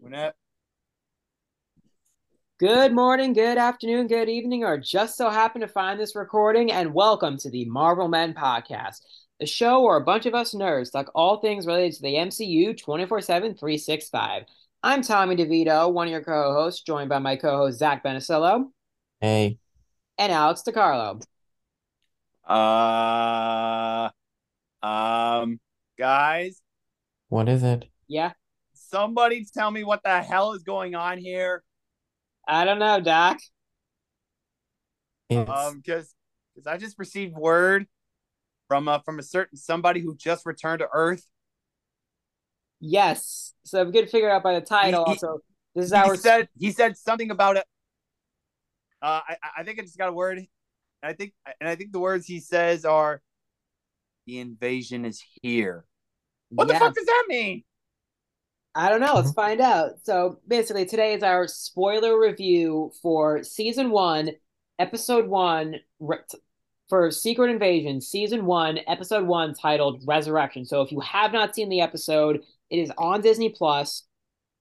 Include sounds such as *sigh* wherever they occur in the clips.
Whenever. Good morning, good afternoon, good evening, or just so happen to find this recording, and welcome to the Marvel Men Podcast, the show where a bunch of us nerds talk all things related to the MCU 24 7, 365. I'm Tommy DeVito, one of your co hosts, joined by my co host, Zach Benicillo. Hey. And Alex DiCarlo. Uh, um, guys. What is it? Yeah. Somebody tell me what the hell is going on here. I don't know, Doc. It's... Um, because because I just received word from uh, from a certain somebody who just returned to Earth. Yes. So if we could figure out by the title, He- he- also this is He our said he said something about it. Uh, I I think I just got a word. I think and I think the words he says are, "The invasion is here." What Yeah. the fuck does that mean? I don't know. Let's mm-hmm. find out. So basically, today is our spoiler review for season one, episode one, for Secret Invasion, season one, episode one, titled Resurrection. So if you have not seen the episode, it is on Disney Plus.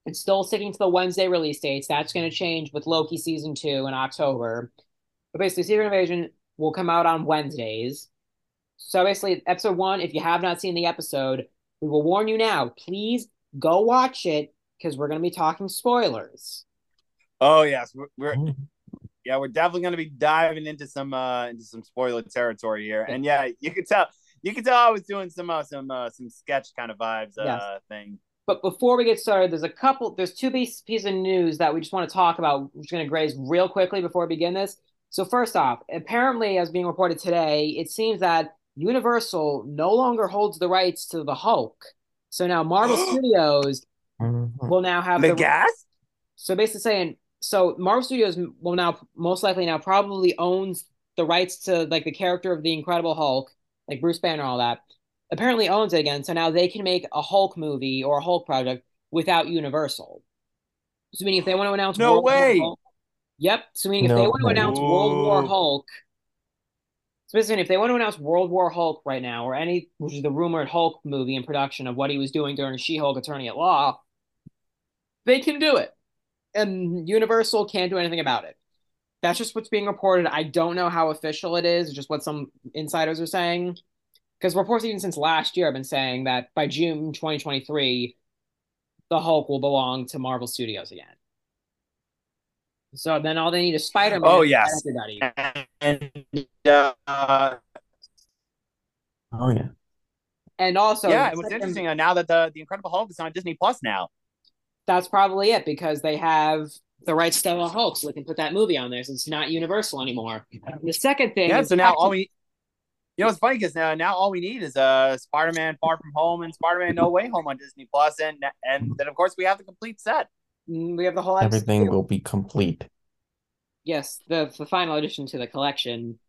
It's still sticking to the Wednesday release dates. That's going to change with Loki season two in October. But basically, Secret Invasion will come out on Wednesdays. So basically, episode one, if you have not seen the episode, we will warn you now. Please go watch it because we're going to be talking spoilers. Oh yes, we're, we're Oh, yeah, we're definitely going to be diving into some uh into some spoiler territory here, and yeah, you could tell you could tell I was doing some uh, some uh, some sketch kind of vibes uh Yes. thing. But before we get started, there's a couple, there's two piece- pieces of news that we just want to talk about. We're just going to graze real quickly before we begin this. So first off, apparently, as being reported today, it seems that Universal no longer holds the rights to the Hulk. So now Marvel *gasps* Studios mhm. will now have The the gas? So basically saying, so Marvel Studios will now most likely now probably owns the rights to like the character of the Incredible Hulk, like Bruce Banner, all that. Apparently owns it again, so now they can make a Hulk movie or a Hulk project without Universal. So meaning if they want to announce No World War way! Hulk- yep. So meaning if they want to way. announce World War Hulk, so basically if they want to announce World War Hulk right now, or any which is the rumored Hulk movie in production of what he was doing during She-Hulk Attorney at Law, they can do it and Universal can't do anything about it. That's just what's being reported. I don't know how official it is, just what some insiders are saying. Because reports even since last year have been saying that by June 2023, the Hulk will belong to Marvel Studios again. So then all they need is Spider-Man. Oh, to yes. Everybody. And uh, Oh yeah. And also, yeah, it was interesting uh, now that the the Incredible Hulk is on Disney Plus now. That's probably it because they have the rights to the Hulk, so they can put that movie on there. So it's not Universal anymore. The second thing, Yeah, is so now actually- all we, you know, it's funny because now now all we need is uh Spider-Man Far From Home and Spider-Man No Way Home on Disney Plus, and and then of course we have the complete set. Mm, we have the whole Everything MCU. will be complete. Yes, the the final addition to the collection.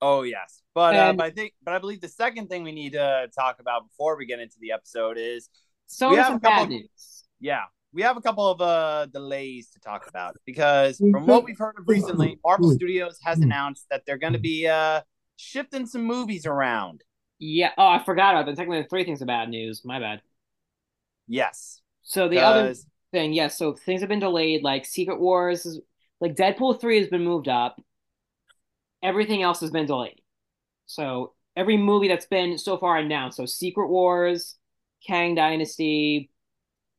Oh yes, but uh, And- but I think but I believe the second thing we need to talk about before we get into the episode is So We have some a couple- bad news. yeah we have a couple of uh delays to talk about because from what we've heard of recently, Marvel Studios has announced that they're going to be uh shifting some movies around. Yeah. Oh, I forgot about that. Technically, the three things of bad news. My bad. Yes, So the other thing, yes. so things have been delayed. Like Secret Wars, is, like Deadpool three has been moved up. Everything else has been delayed. So every movie that's been so far announced. So Secret Wars, Kang Dynasty,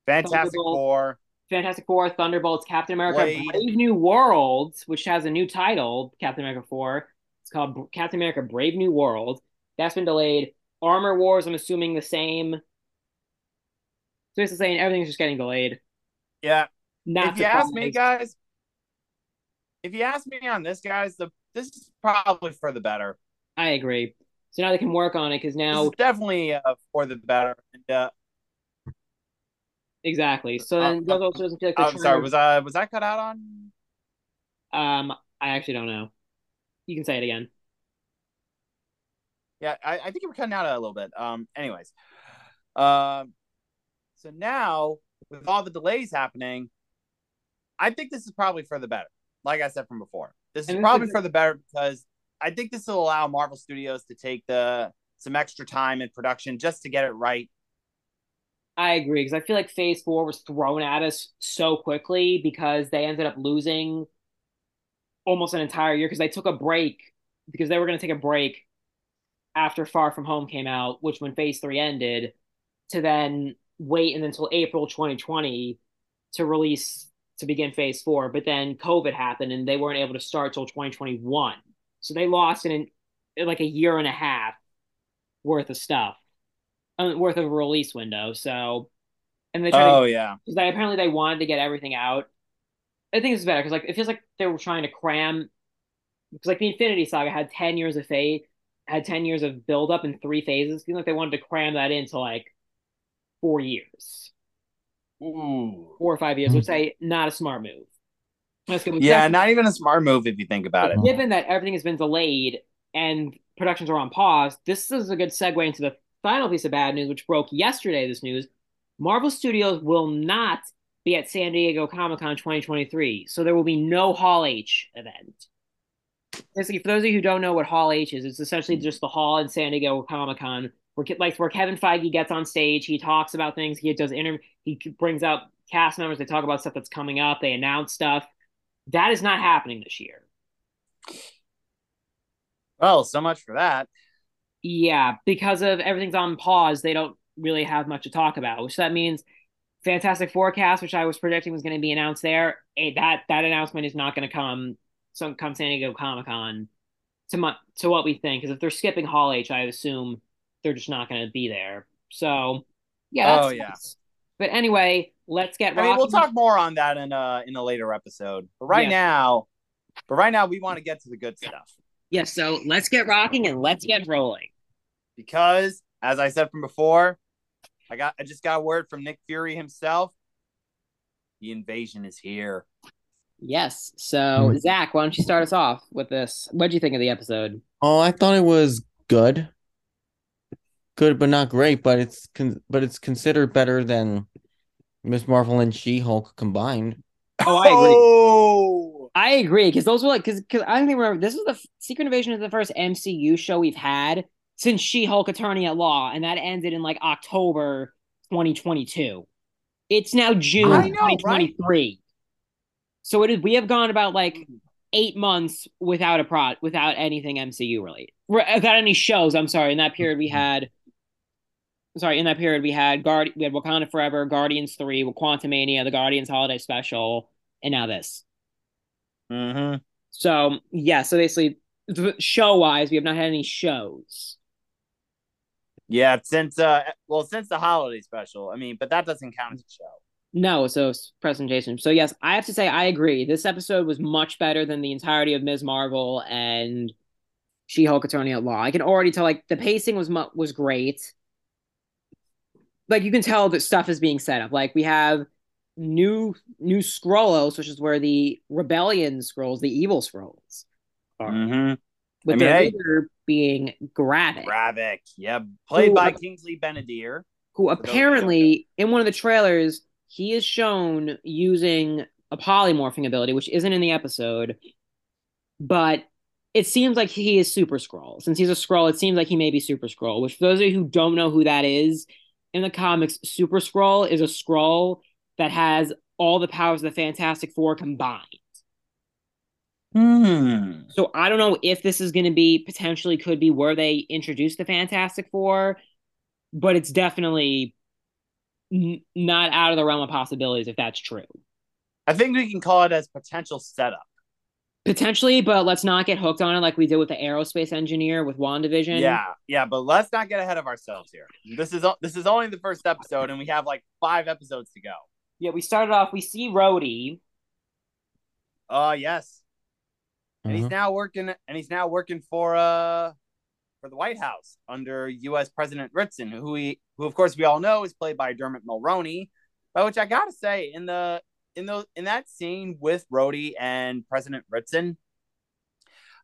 Fantastic Four. Fantastic Four, Thunderbolts, Captain America, Blade. Brave New World, which has a new title, Captain America 4. It's called Captain America Brave New World. That's been delayed. Armor Wars, I'm assuming the same. So it's saying everything's just getting delayed. Yeah, Not if you ask me, guys, if you ask me on this, guys, the this is probably for the better. I agree. So now they can work on it because now definitely uh, for the better. And, uh, exactly. So then Uh, also doesn't feel like I'm sorry, was I was I cut out on? um I actually don't know. You can say it again. Yeah, I, I think you were cutting out a little bit. Um, anyways, um, so now with all the delays happening, I think this is probably for the better. Like I said from before, this is And this probably is- for the better because I think this will allow Marvel Studios to take the some extra time in production just to get it right. I agree because I feel like Phase Four was thrown at us so quickly because they ended up losing almost an entire year because they took a break because they were going to take a break after Far From Home came out, which when Phase Three ended, to then wait until April 2020 to release to begin Phase Four. But then COVID happened and they weren't able to start till 2021, so they lost in, in like a year and a half worth of stuff, uh, worth of a release window. So, and they tried Oh to, yeah. because they apparently they wanted to get everything out. I think it's better because like it feels like they were trying to cram because like the Infinity Saga had ten years of fate, had ten years of build up in three phases. It feels like they wanted to cram that into like four years, Ooh. four or five years. Which hmm. say not a smart move. That's good. Yeah, not even a smart move if you think about it. given that everything has been delayed and productions are on pause, this is a good segue into the final piece of bad news, which broke yesterday. This news Marvel Studios will not be at San Diego Comic Con 2023, so there will be no Hall H event. Basically, for those of you who don't know what Hall H is, it's essentially just the hall in San Diego Comic Con where like where Kevin Feige gets on stage, he talks about things, he does interview, he brings out cast members, they talk about stuff that's coming up, they announce stuff. That is not happening this year. Well, so much for that. Yeah, because of everything's on pause, they don't really have much to talk about, which that means Fantastic Forecast, which I was predicting was going to be announced there, eh, that that announcement is not going to come so come San Diego Comic Con to my, to what we think. Because if they're skipping Hall H, I assume they're just not going to be there. So yeah, that's Oh, yeah. nice. But anyway, let's get. I mean, we'll talk more on that in a in a later episode. But right Yeah. now, but right now we want to get to the good stuff Yeah, so let's get rocking and let's get rolling. because, as I said from before, I got I just got word from Nick Fury himself. The invasion is here. Yes. So Hmm. Zach, why don't you start us off with this? What do you think of the episode? Oh, I thought it was good. Good, but not great. But it's con- but it's considered better than Miss Marvel and She-Hulk combined. Oh, I agree. Oh, I agree because those were like because because I don't even remember this was the f- Secret Invasion is the first MCU show we've had since She-Hulk Attorney at Law, and that ended in like October 2022. It's now June I know, right? 2023. So it is. We have gone about like eight months without a prod, without anything MCU related, without any shows. I'm sorry. In that period, we mm-hmm. had. Sorry, in that period we had Guard, we had Wakanda Forever, Guardians Three, Quantumania, the Guardians Holiday Special, and now this. hmm So yeah, so basically, show wise, we have not had any shows. yeah. Since uh, well, since the holiday special. I mean, but that doesn't count as a show. No, so presentation. So yes, I have to say I agree. This episode was much better than the entirety of Ms. Marvel and She-Hulk Attorney at Law. I can already tell like the pacing was mu- was great. Like you can tell that stuff is being set up. Like we have new new Skrullos, which is where the rebellion Skrulls, the evil Skrulls, are. hmm with I mean, their hey. leader being Gravik. Gravik, yeah, played Who- by Kingsley Ben-Adir. who those who don't apparently in one of the trailers he is shown using a polymorphing ability which isn't in the episode but it seems like he is super Skrull since he's a Skrull it seems like he may be super Skrull which for those of you who don't know who that is in the comics super Skrull is a Skrull that has all the powers of the fantastic four combined Hmm. so I don't know if this is going to be potentially could be where they introduce the Fantastic Four, but it's definitely n- not out of the realm of possibilities if that's true. I think we can call it as potential setup. Potentially, but let's not get hooked on it like we did with the aerospace engineer with WandaVision. Yeah, yeah, but let's not get ahead of ourselves here. This is o- this is only the first episode, and we have like five episodes to go. Yeah, we started off, we see Rhodey. Uh yes, and he's Mhm. now working, and he's now working for uh for the White House under U.S. President Ritson, who we who of course we all know is played by Dermot Mulroney. But which I gotta say, in the in the in that scene with Rhodey and President Ritson,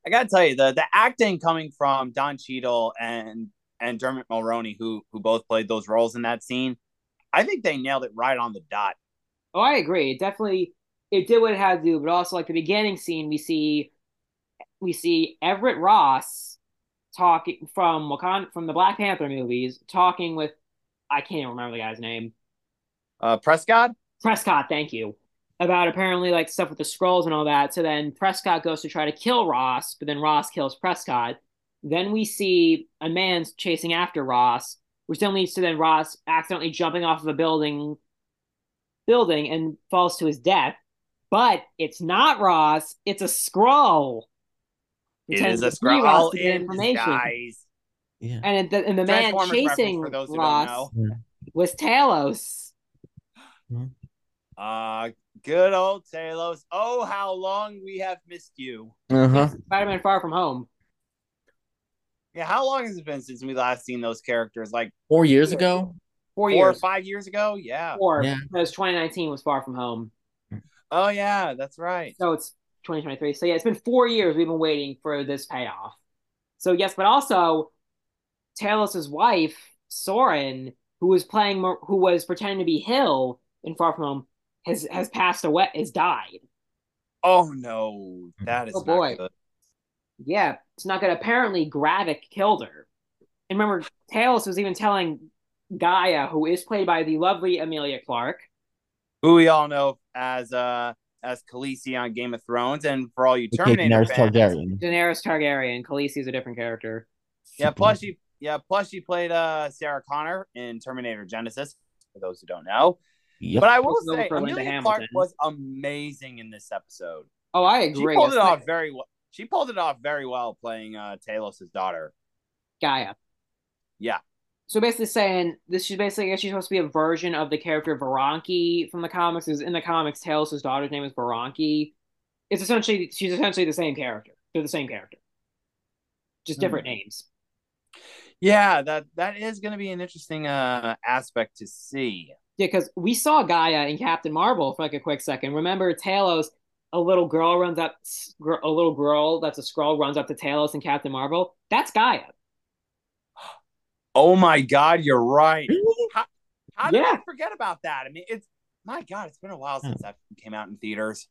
I gotta tell you the the acting coming from Don Cheadle and and Dermot Mulroney, who who both played those roles in that scene, I think they nailed it right on the dot. Oh, I agree. It definitely it did what it had to do, but also like the beginning scene, we see we see Everett Ross talking from Wakanda from the Black Panther movies, talking with I can't remember the guy's name, Uh, Prescott. Prescott, thank you. About apparently like stuff with the Skrulls and all that. So then Prescott goes to try to kill Ross, but then Ross kills Prescott. Then we see a man chasing after Ross, which then leads to then Ross accidentally jumping off of a building building and falls to his death. But it's not Ross, it's a Skrull. It is a Pretends to be Skrull Ross to in disguise. Yeah. And the, and the man chasing for those who don't Ross know. was Talos. Uh, good old Talos. Oh, how long we have missed you. Uh huh. Spider-Man Far From Home. Yeah, how long has it been since we last seen those characters? Like Four years ago. Four, four, years. or five years ago? Yeah. Four. Yeah. Because 2019 was Far From Home. Oh yeah, that's right. So it's 2023. So yeah, it's been four years we've been waiting for this payoff. So yes, but also Talos's wife, Soren, who was playing, who was pretending to be Hill in Far From Home, has has passed away, has died. Oh no, that is Oh, not boy. good. Yeah, it's not good. Apparently, Gravik killed her. And remember, Talos was even telling Gaia, who is played by the lovely Emilia Clarke. Who we all know as uh as Khaleesi on Game of Thrones, and for all you Okay, Terminator Daenerys fans, Targaryen. Daenerys Targaryen. Khaleesi is a different character. yeah. Plus she, yeah. Plus she played uh Sarah Connor in Terminator Genisys. For those who don't know, Yep. but I will say for Linda Emilia Clarke was amazing in this episode. Oh, I agree. She agree. pulled it off like very well. She pulled it off very well playing uh Talos' daughter. Gaia. Yeah. So basically saying this she's basically I guess she's supposed to be a version of the character Veranke from the comics. Is in the comics, Talos' daughter's name is Veranke. It's essentially she's essentially the same character. They're the same character. Just different names. Yeah, that that is going to be an interesting uh aspect to see. Yeah, because we saw Gaia in Captain Marvel for like a quick second. Remember Talos, a little girl runs up a little girl that's a Skrull runs up to Talos in Captain Marvel. That's Gaia. Oh my God, you're right. How did Yeah. I forget about that? I mean, it's my God, it's been a while since that came out in theaters.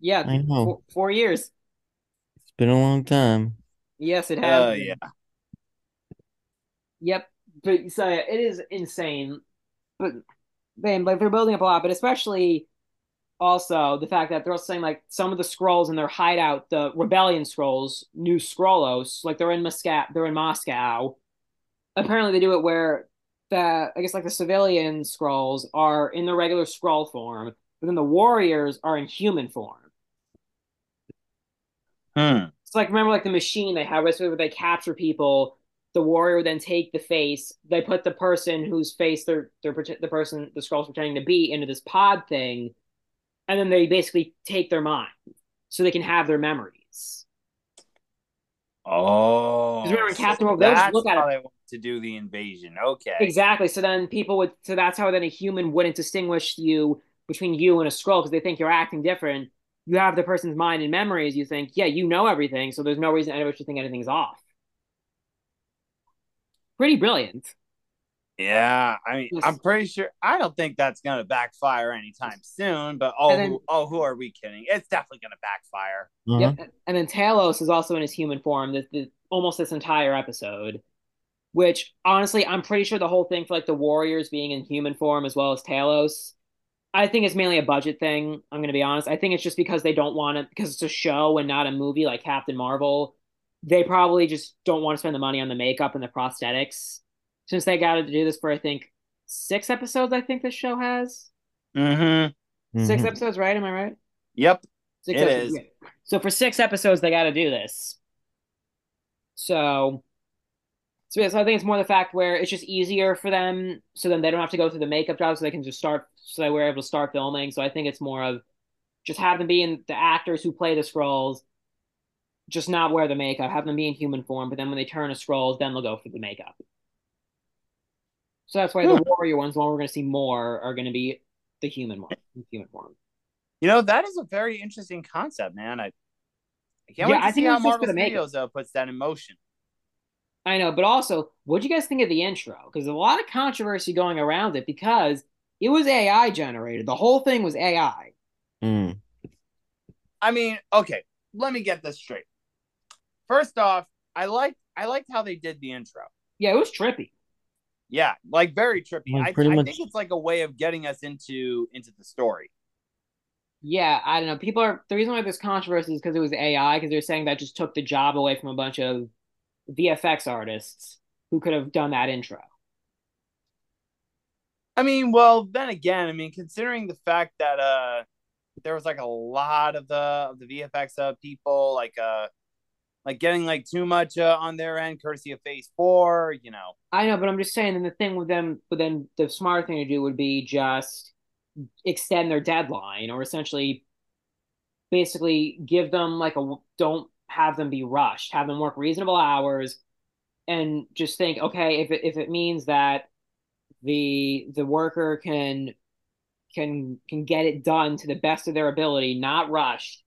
Yeah, I know. four, four years. It's been a long time. Yes, it oh, has. Oh been. yeah. Yep. But so it is insane. But man, like they're building up a lot, but especially also the fact that they're also saying like some of the Skrulls in their hideout, the rebellion Skrulls, new Skrullos, like they're in Moscow, they're in Moscow. Apparently they do it where the I guess like the civilian Skrulls are in the regular Skrull form, but then the warriors are in human form. Hmm. It's like remember like the machine they have basically where they capture people. The warrior would then take the face. They put the person whose face they're they're the person the Skrull's pretending to be into this pod thing, and then they basically take their mind so they can have their memories. Oh, remember in so Captain Marvel, they'll just look at how it. they want to do the invasion. Okay. Exactly. So then people would so that's how then a human wouldn't distinguish you between you and a Skrull because they think you're acting different. You have the person's mind and memories. You think, yeah, you know everything, so there's no reason anyone should think anything's off. Pretty brilliant. Yeah, I mean, Yes. I'm pretty sure. I don't think that's gonna backfire anytime soon. But oh, then- who, oh, who are we kidding? It's definitely gonna backfire. Uh-huh. Yep. And then Talos is also in his human form this, this, almost this entire episode. Which honestly, I'm pretty sure the whole thing for like the Warriors being in human form as well as Talos, I think it's mainly a budget thing. I'm gonna be honest. I think it's just because they don't want it because it's a show and not a movie like Captain Marvel. They probably just don't want to spend the money on the makeup and the prosthetics. Since they got to do this for I think six episodes, I think this show has. Mm-hmm. Six Mhm. episodes, right? Am I right? Yep. Six It episodes, is. So for six episodes, they got to do this. So, so, yeah, so I think it's more the fact where it's just easier for them, so then they don't have to go through the makeup job, so they can just start. So they were able to start filming. So I think it's more of just have them be in the actors who play the Skrulls, just not wear the makeup. Have them be in human form, but then when they turn to Skrulls, then they'll go for the makeup. So that's why the Hmm. warrior ones, the one we're going to see more, are going to be the human one, human form. You know that is a very interesting concept, man. I, I can't Yeah, wait to I see think how it's Marvel the makeup. Studios uh, puts that in motion. I know, but also, what do you guys think of the intro? Because a lot of controversy going around it because it was AI generated. The whole thing was AI. Mm. I mean, okay, let me get this straight. First off, I liked I liked how they did the intro. Yeah, it was trippy. Yeah, like very trippy. Like, I, pretty I much- think it's like a way of getting us into into the story. Yeah, I don't know. People are the reason why there's controversy is because it was AI, because they're saying that just took the job away from a bunch of VFX artists who could have done that intro. I mean, well, then again, I mean, considering the fact that uh there was like a lot of the of the VFX uh, people like uh like getting like too much uh, on their end, courtesy of Phase Four, you know. I know, but I'm just saying. And the thing with them, but then the smart thing to do would be just extend their deadline, or essentially, basically give them like a don't have them be rushed, have them work reasonable hours, and just think, okay, if it if it means that the the worker can can can get it done to the best of their ability, not rushed,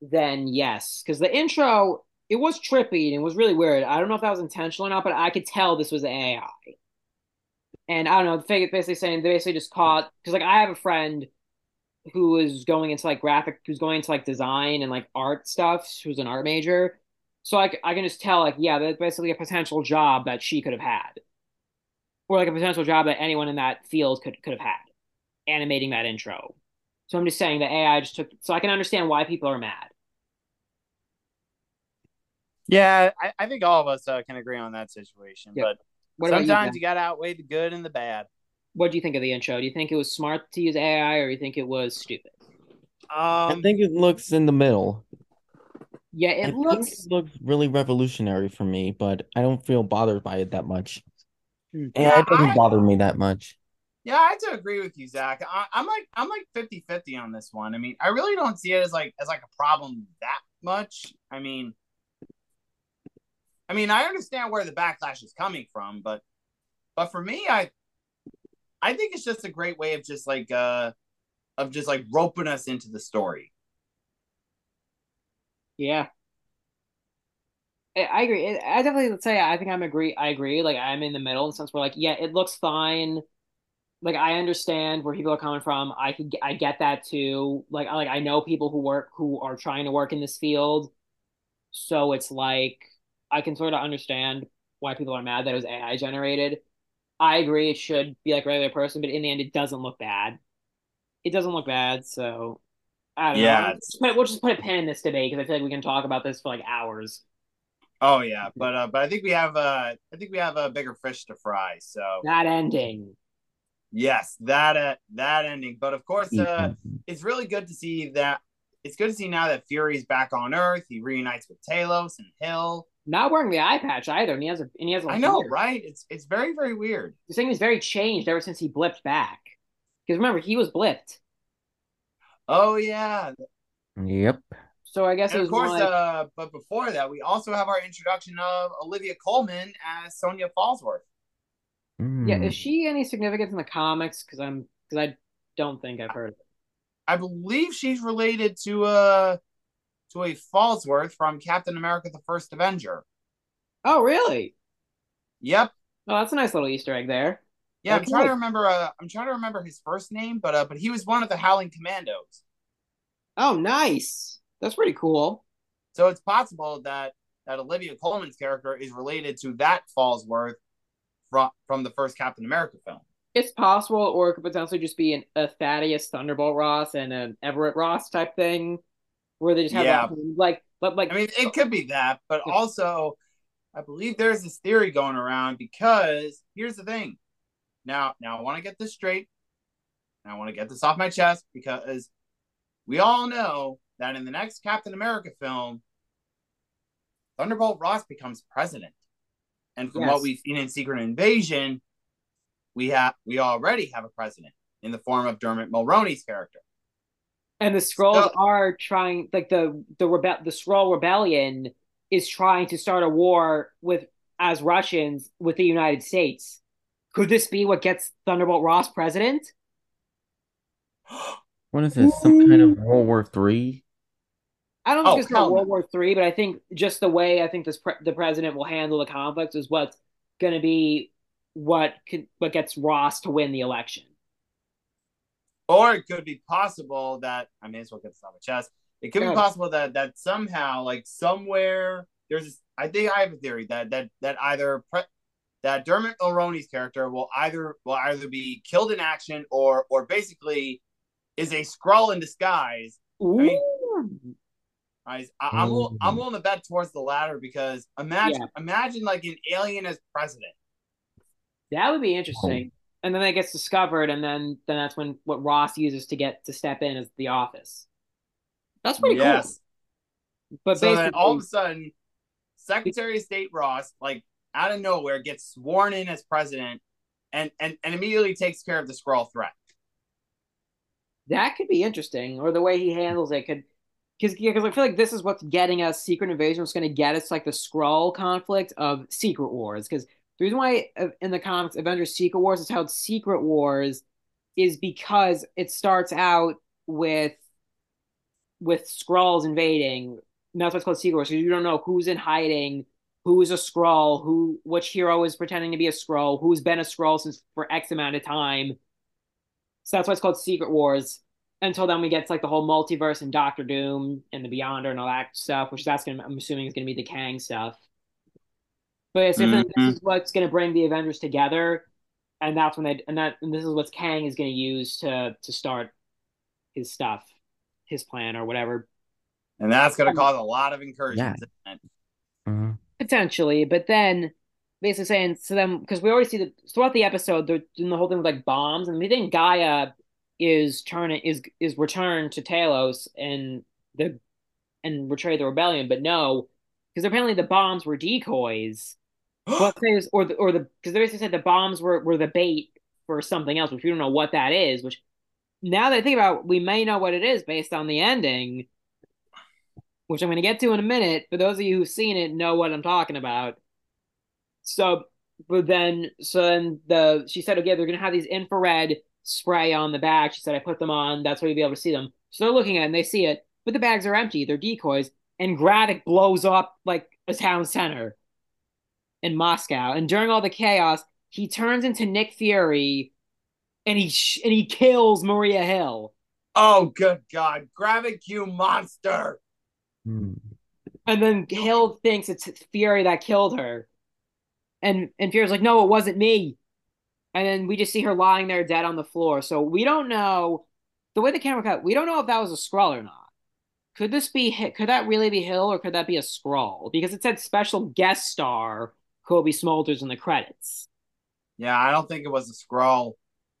then yes. Because the intro, it was trippy and it was really weird. I don't know if that was intentional or not, but I could tell this was AI. And I don't know, basically saying they basically just caught because like I have a friend who is going into like graphic, who's going into like design and like art stuff. Who's an art major, so like I can just tell like yeah, that's basically a potential job that she could have had, or like a potential job that anyone in that field could could have had, animating that intro. So I'm just saying that AI just took, so I can understand why people are mad. Yeah, I, I think all of us uh, can agree on that situation. Yeah. But What about you, sometimes you, got to outweigh the good and the bad. What do you think of the intro? Do you think it was smart to use AI, or do you think it was stupid? I Um, think it looks in the middle. Yeah, I it think looks. it looks really revolutionary for me, but I don't feel bothered by it that much. Hmm. And Yeah, it doesn't I- bother me that much. yeah, I have to agree with you, Zach. I, I'm like I'm like 50-50 on this one. I mean, I really don't see it as like as like a problem that much. I mean, I mean, I understand where the backlash is coming from, but but for me, I I think it's just a great way of just like uh of just like roping us into the story. Yeah. I, agree. I definitely would say I think I'm agree. I agree. Like I'm in the middle in the sense where like yeah, it looks fine. Like I understand where people are coming from. I could I get that too. Like I like I know people who work who are trying to work in this field. So it's like I can sort of understand why people are mad that it was AI generated. I agree it should be like regular person, but in the end it doesn't look bad. It doesn't look bad, so I don't Yeah, know. Just put- we'll just put a pin in this debate because I feel like we can talk about this for like hours. Oh yeah, but uh, but I think we have uh, I think we have a bigger fish to fry. So That ending. yes, that uh, that ending. But of course, uh, it's really good to see that. It's good to see now that Fury's back on Earth. He reunites with Talos and Hill. Not wearing the eye patch either, and he has a and he has a I know, beard. right? It's it's very very weird. The thing is very changed ever since he blipped back. Because remember, he was blipped. Oh yeah, Yep. So I guess and it of course, like, uh, but before that, we also have our introduction of Olivia Colman as Sonya Falsworth. yeah, Mm. is she any significance in the comics? Because I'm because I don't think I've heard of it. I believe she's related to uh to a Falsworth from Captain America: The First Avenger. Oh, really? Yep. Oh, that's a nice little Easter egg there. Yeah, I'm trying to remember. Uh, I'm trying to remember his first name, but uh, but he was one of the Howling Commandos. Oh, nice. That's pretty cool. So it's possible that that Olivia Colman's character is related to that Falsworth from from the first Captain America film. It's possible, or it could potentially just be an, a Thaddeus Thunderbolt Ross and an Everett Ross type thing, where they just have Yeah. like, like, but like, I mean, it could be that, but also, I believe there's this theory going around because here's the thing. Now, now I want to get this straight. And I want to get this off my chest because we all know that in the next Captain America film, Thunderbolt Ross becomes president. And from Yes. what we've seen in Secret Invasion, we have we already have a president in the form of Dermot Mulroney's character. And the scrolls So- are trying, like the the rebe- the scroll rebellion is trying to start a war with as Russians with the United States. Could this be what gets Thunderbolt Ross president? *gasps* What is this? Some kind of World War Three? I don't Oh, think it's hell not. World War Three, but I think just the way I think this pre- the president will handle the conflict is what's going to be what could, what gets Ross to win the election. Or it could be possible that I may as well get this off my chest. It could Yeah. be possible that that somehow, like somewhere, there's. This, I think I have a theory that that that either pre- that Dermot Mulroney's character will either will either be killed in action or or basically is a Skrull in disguise. Ooh. mean- I, I, am will, I'm mm-hmm. willing to bet towards the latter because imagine Yeah. imagine like an alien as president. that would be interesting. And then that gets discovered, and then then that's when what Ross uses to get to step in is the office. That's pretty yes. cool. But so basically, then all of a sudden, Secretary of State Ross, like out of nowhere, gets sworn in as president, and and and immediately takes care of the Skrull threat. that could be interesting, or the way he handles it could. Because because I feel like this is what's getting us Secret Invasion. What's going to get us like the Skrull conflict of Secret Wars. Because the reason why uh, in the comics Avengers Secret Wars is held Secret Wars is because it starts out with with Skrulls invading. And that's why it's called Secret Wars. You don't know who's in hiding, who's a Skrull, who which hero is pretending to be a Skrull, who's been a Skrull since for X amount of time. So that's why it's called Secret Wars. Until then, we get to like the whole multiverse and Doctor Doom and the Beyonder and all that stuff, which that's gonna I'm assuming is gonna be the Kang stuff. But it's Mhm. this is what's gonna bring the Avengers together, and that's when they and that and this is what Kang is gonna use to to start his stuff, his plan or whatever And that's going to cause a lot of incursions. Mhm. potentially. But then basically saying to them because we already see that throughout the episode they're doing the whole thing with like bombs, and we think Gaia is turning is is returned to Talos and the and betray the rebellion, but no, because apparently the bombs were decoys. But there's *gasps* or the or the because they basically said the bombs were were the bait for something else, which we don't know what that is. Which now that I think about, it, we may know what it is based on the ending, which I'm going to get to in a minute. For those of you who've seen it, know what I'm talking about. So, but then so then the she said, okay, they're going to have these infrared spray on the bag. She said, I put them on. That's where you'll be able to see them. So they're looking at it and they see it, but the bags are empty. They're decoys. And Gravik blows up like a town center in Moscow. And during all the chaos, he turns into Nick Fury, and he sh- and he kills Maria Hill. Oh, good God. Gravik, you monster. Hmm. And then Hill thinks it's Fury that killed her, and and Fury's like, "No, it wasn't me." And then we just see her lying there dead on the floor. So we don't know the way the camera cut. We don't know if that was a Skrull or not. Could this be? Could that really be Hill, or could that be a Skrull? Because it said special guest star Cobie Smulders in the credits. Yeah, I don't think it was a Skrull.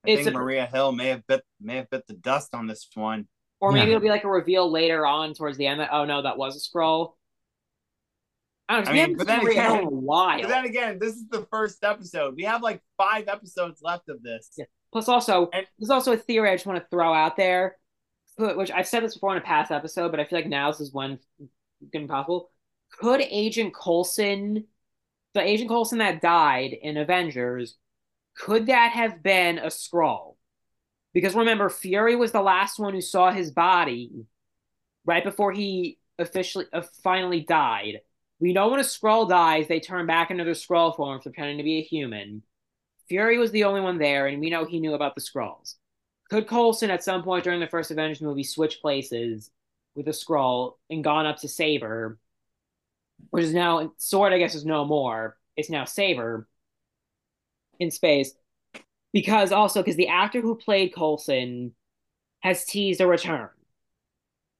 I It's think a- Maria Hill may have bit may have bit the dust on this one. Or maybe Yeah. it'll be like a reveal later on towards the end that oh no, that was a Skrull. I don't know. 'cause I mean, but then again- in a while. But then again, this is the first episode. We have like five episodes left of this. Yeah. Plus, also, And- there's also a theory I just want to throw out there, which I've said this before in a past episode, but I feel like now this is when it's going possible. Could Agent Coulson, the Agent Coulson that died in Avengers, could that have been a Skrull? Because remember, Fury was the last one who saw his body right before he officially uh, finally died. We know when a Skrull dies, they turn back into their Skrull form, pretending to be a human. Fury was the only one there, and we know he knew about the Skrulls. Could Coulson at some point during the first Avengers movie switch places with a Skrull and gone up to Saber, which is now Sword? I guess is no more. It's now Saber in space, because also because the actor who played Coulson has teased a return.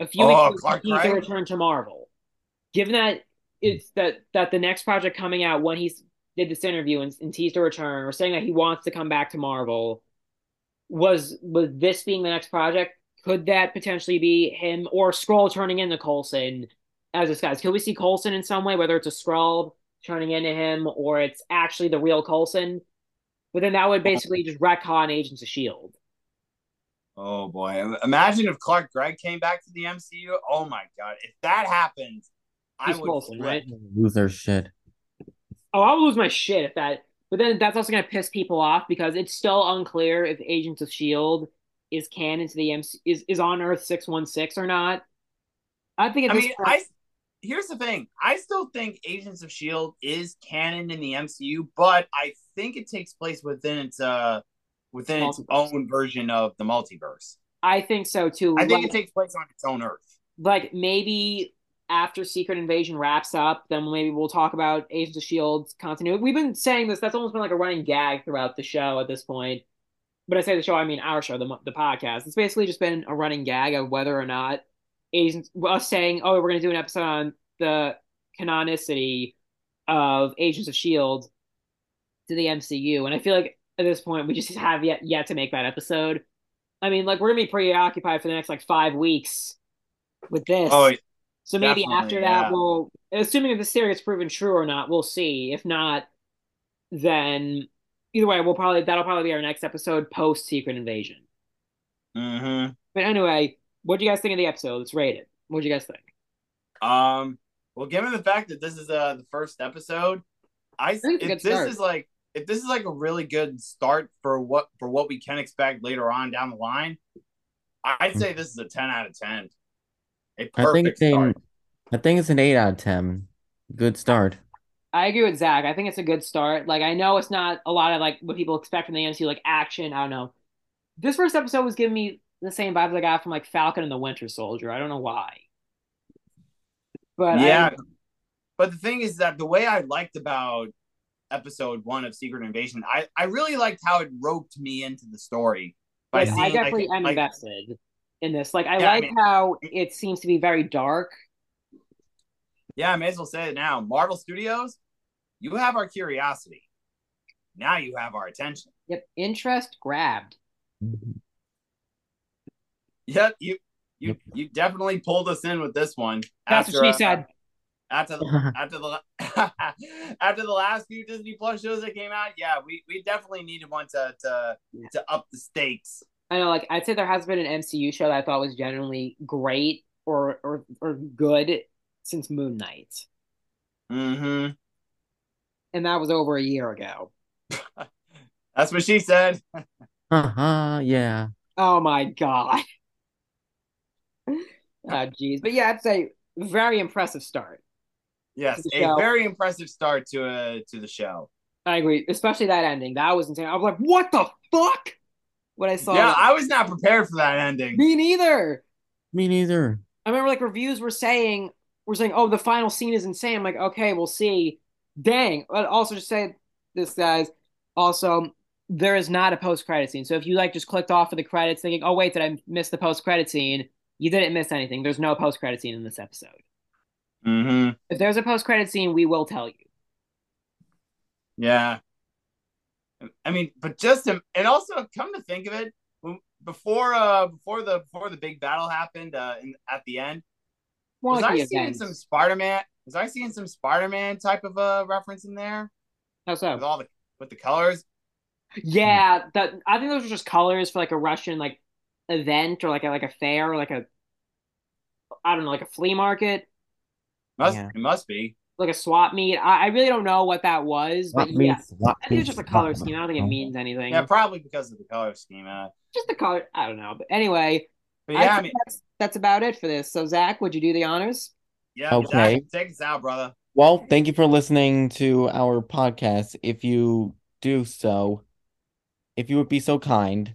A few Oh, weeks ago, Clark he teased a return to Marvel. Given that it's that that the next project coming out when he's did this interview and, and teased a return or saying that he wants to come back to Marvel was was this being the next project could that potentially be him or Skrull turning into Coulson as this guys could we see Coulson in some way whether it's a Skrull turning into him or it's actually the real Coulson but then that would basically just retcon Agents of Shield Oh boy! Imagine if Clark Gregg came back to the MCU. Oh my God! If that happened, I would Coulson, right? Lose their shit. Oh, I'll lose my shit if that. But then that's also going to piss people off because it's still unclear if Agents of Shield is canon to the MC is is on Earth six one six or not. I think at I mean, point, I here's the thing. I still think Agents of Shield is canon in the MCU, but I think it takes place within its uh within its own version of the multiverse. I think so too. I think like, it takes place on its own Earth. like maybe after Secret Invasion wraps up, then maybe we'll talk about Agents of Shield continuity. We've been saying this. That's almost been like a running gag throughout the show at this point. But I say the show, I mean our show, the the podcast. It's basically just been a running gag of whether or not Agents us saying, "Oh, we're going to do an episode on the canonicity of Agents of Shield to the MCU," and I feel like at this point we just have yet yet to make that episode. I mean, like we're gonna be preoccupied for the next like five weeks with this. Oh, so maybe after that, yeah. we'll, assuming if the theory is proven true or not, we'll see. If not, then either way, we'll probably that'll probably be our next episode post Secret Invasion. mm-hmm. But anyway, what do you guys think of the episode? Let's rate it. What do you guys think? Um. Well, given the fact that this is uh the first episode, I, think if this start. is like if this is like a really good start for what for what we can expect later on down the line, I'd say this is a ten out of ten. A I think perfect it's a, start. I think it's an eight out of ten. Good start. I agree with Zach. I think it's a good start. Like I know it's not a lot of like what people expect from the MCU, like action. I don't know. This first episode was giving me the same vibes I got from like Falcon and the Winter Soldier. I don't know why. But I- Yeah. But the thing is that the way I liked about episode one of Secret Invasion, I, I really liked how it roped me into the story. by like, I seeing, definitely am like, invested in this. Like I Yeah, I like mean- how it seems to be very dark. Yeah, I may as well say it now. Marvel Studios, you have our curiosity. Now you have our attention. Yep, interest grabbed. Yep, you you Yep. you definitely pulled us in with this one. That's after, what she uh, said. After the *laughs* after the *laughs* after the last few Disney Plus shows that came out, yeah, we, we definitely needed one to to Yeah. to up the stakes. I know, like I'd say there has been an MCU show that I thought was genuinely great or or or good since Moon Knight, Mm-hmm. and that was over a year ago. *laughs* That's what she said. Uh-huh, yeah. Oh my god. Oh jeez, but yeah, I'd say very impressive start. Yes, a show. very impressive start to uh to the show. I agree, especially that ending. That was insane. I was like, what the fuck? When I saw yeah, that. I was not prepared for that ending. Me neither. Me neither. I remember like reviews were saying were saying, "Oh, the final scene is insane." I'm like, "Okay, we'll see." Dang. But also just say this, guys. Also, there is not a post credit scene. So if you like just clicked off of the credits thinking, "Oh, wait, did I miss the post credit scene?" You didn't miss anything. There's no post credit scene in this episode. Mm-hmm. If there's a post credit scene, we will tell you. Yeah. I mean, but just to, and also come to think of it, before uh before the before the big battle happened uh in, at the end, More was like I seeing some Spider Man? Was I seeing some Spider Man type of uh reference in there How with all the with the colors? Yeah, that I think those are just colors for like a Russian like event or like a like a fair or like a I don't know, like a flea market. Must Yeah. it must be. like a swap meet. I, I really don't know what that was, but What yeah, means- what I think it's just a color scheme. I don't think it means anything. Yeah, probably because of the color scheme. Uh, Just the color. I don't know. But anyway, but I yeah, I, think mean, that's that's about it for this. So Zach, would you do the honors? yeah. Okay. Zach, take us out, brother. Well, thank you for listening to our podcast. If you do so, if you would be so kind,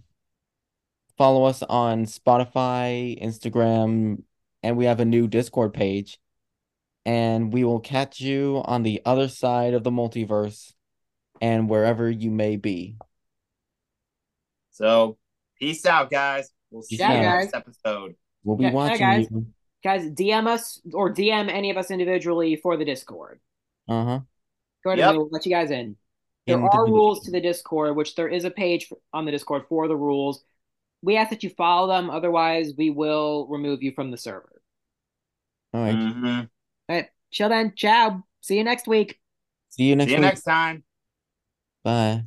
follow us on Spotify, Instagram, and we have a new Discord page. And we will catch you on the other side of the multiverse and wherever you may be. So, peace out, guys. We'll see Yeah, you guys. next episode. We'll be Yeah, yeah, watching guys. you. Guys, DM us or DM any of us individually for the Discord. Uh-huh. Go ahead Yep. and we'll let you guys in. There are Individually. rules to the Discord, which there is a page on the Discord for the rules. We ask that you follow them, otherwise we will remove you from the server. All right. Mhm. All right, chill then. Ciao. See you next week. See you next See you week. next time. Bye.